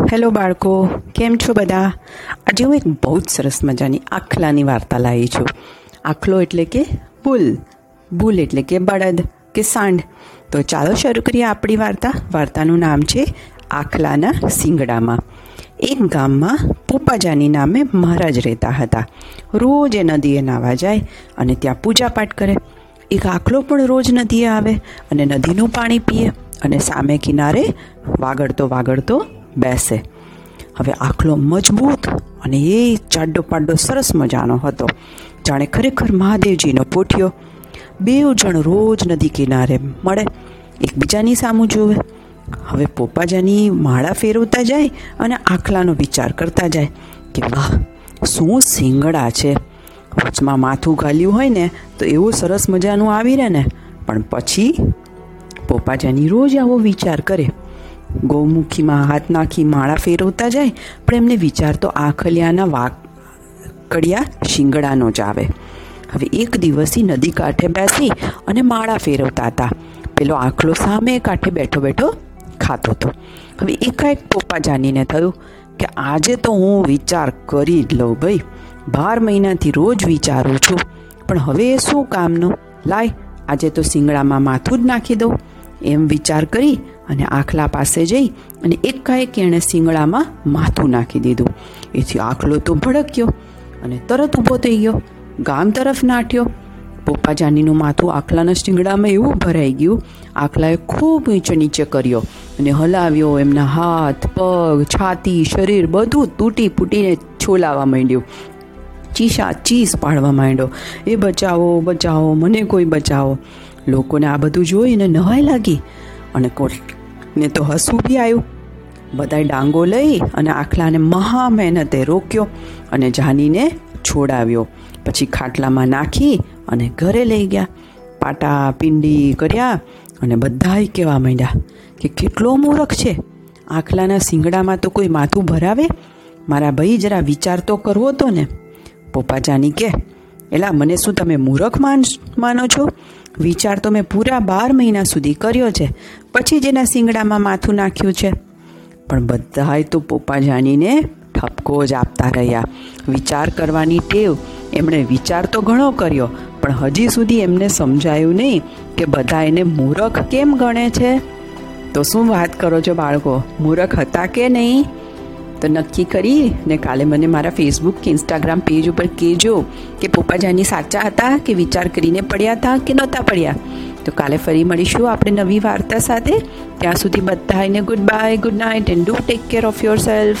Hello બાળકો, કેમ છો બધા? આજે હું એક બહુ જ સરસ મજાની આખલાની વાર્તા લાવી છું. આખલો એટલે કે બુલ. બુલ એટલે કે બળદ, કે સાંઢ. તો ચાલો શરૂ કરીએ આપણી વાર્તા. વાર્તાનું નામ છે આખલાના સિંગડામાં. એક ગામમાં પોપાજાની નામે મહારાજ રહેતા હતા. રોજ એ નદીએ નાવા જાય અને ત્યાં પૂજાપાઠ કરે. એક આખલો પણ રોજ નદીએ આવે અને નદીનું પાણી પીએ અને સામે કિનારે વાગડતો વાગડતો બેસે. હવે આખલો મજબૂત અને એ ચાડો પાડો સરસ મજાનો હતો. જાણે ખરેખર મહાદેવજીનો પોઠિયો. બે જણ રોજ નદી કિનારે મળે, એકબીજાની સામું જુએ. હવે પોપાજાની માળા ફેરવતા જાય અને આખલાનો વિચાર કરતા જાય કે વાહ, શું સિંગડા છે. વચમાં માથું ગાલ્યું હોય ને, તો એવું સરસ મજાનું આવી રહે ને. પણ પછી પોપાજાની રોજ આવો વિચાર કરે. ગૌમુખીમાં હાથ નાખી માળા ફેરવતા જાય, પણ એમને વિચાર તો આખલિયાના વાકડિયા શિંગડાનો જ આવે. હવે એક દિવસી નદી કાંઠે બેસી અને માળા ફેરવતા હતા. પેલો આખલો સામે કાંઠે બેઠો બેઠો ખાતો હતો. હવે એકાએક પોપા જાનીને થયું કે આજે તો હું વિચાર કરી જ લઉં ભાઈ. બાર મહિનાથી રોજ વિચારું છું. પણ હવે એ શું કામનું? લાય, આજે તો શિંગડામાં માથું જ નાખી દઉં. એમ વિચાર કરી અને આખલા પાસે જઈ અને એકાએક એણે શિંગડામાં માથું નાખી દીધું. એથી આખલો તો ભડક્યો અને તરત ઊભો થઈ ગયો. ગામ તરફ નાઠ્યો. પોપાજાનીનું માથું આખલાના શિંગડામાં એવું ભરાઈ ગયું, આખલાએ ખૂબ ઊંચે નીચે કર્યો અને હલાવ્યો એમના હાથ, પગ, છાતી, શરીર બધું તૂટી ફૂટીને છોલાવા માંડ્યું. ચીસા ચીસ પાડવા માંડ્યો. એ બચાવો બચાવો, મને કોઈ બચાવો. લોકોને આ બધું જોઈને નવાઈ લાગી અને ને તો હસવું બી આવ્યું. બધાએ ડાંગો લઈ અને આખલાને મહા મહેનતે રોક્યો અને જાનીને છોડાવ્યો. પછી ખાટલામાં નાખી અને ઘરે લઈ ગયા. પાટા, પિંડી કર્યા અને બધાય કહેવા માંડ્યા કે કેટલો મૂરખ છે. આખલાના શિંગડામાં તો કોઈ માથું ભરાવે? મારા ભાઈ જરા વિચાર તો કરવો તો ને. પોપા જાની કે એલા, મને શું તમે મૂરખ માન, માનો છો? વિચાર તો મેં પૂરા બાર મહિના સુધી કર્યો છે, પછી જ એના શિંગડામાં માથું નાખ્યું છે. પણ બધાએ તો પોપા જાણીને ઠપકો જ આપતા રહ્યા. વિચાર કરવાની ટેવ, એમણે વિચાર તો ઘણો કર્યો, પણ હજી સુધી એમને સમજાયું નહીં કે બધા એને મૂરખ કેમ ગણે છે? તો શું વાત કરો છો બાળકો, મૂરખ હતા કે નહીં? તો નક્કી કરી ને કાલે મને મારા ફેસબુક કે ઇન્સ્ટાગ્રામ પેજ ઉપર કહેજો કે પોપાજાની સાચા હતા કે વિચાર કરીને પડ્યા હતા કે નહોતા પડ્યા. તો કાલે ફરી મળીશું આપણે નવી વાર્તા સાથે. ત્યાં સુધી બધાને good bye good night and do take care of yourself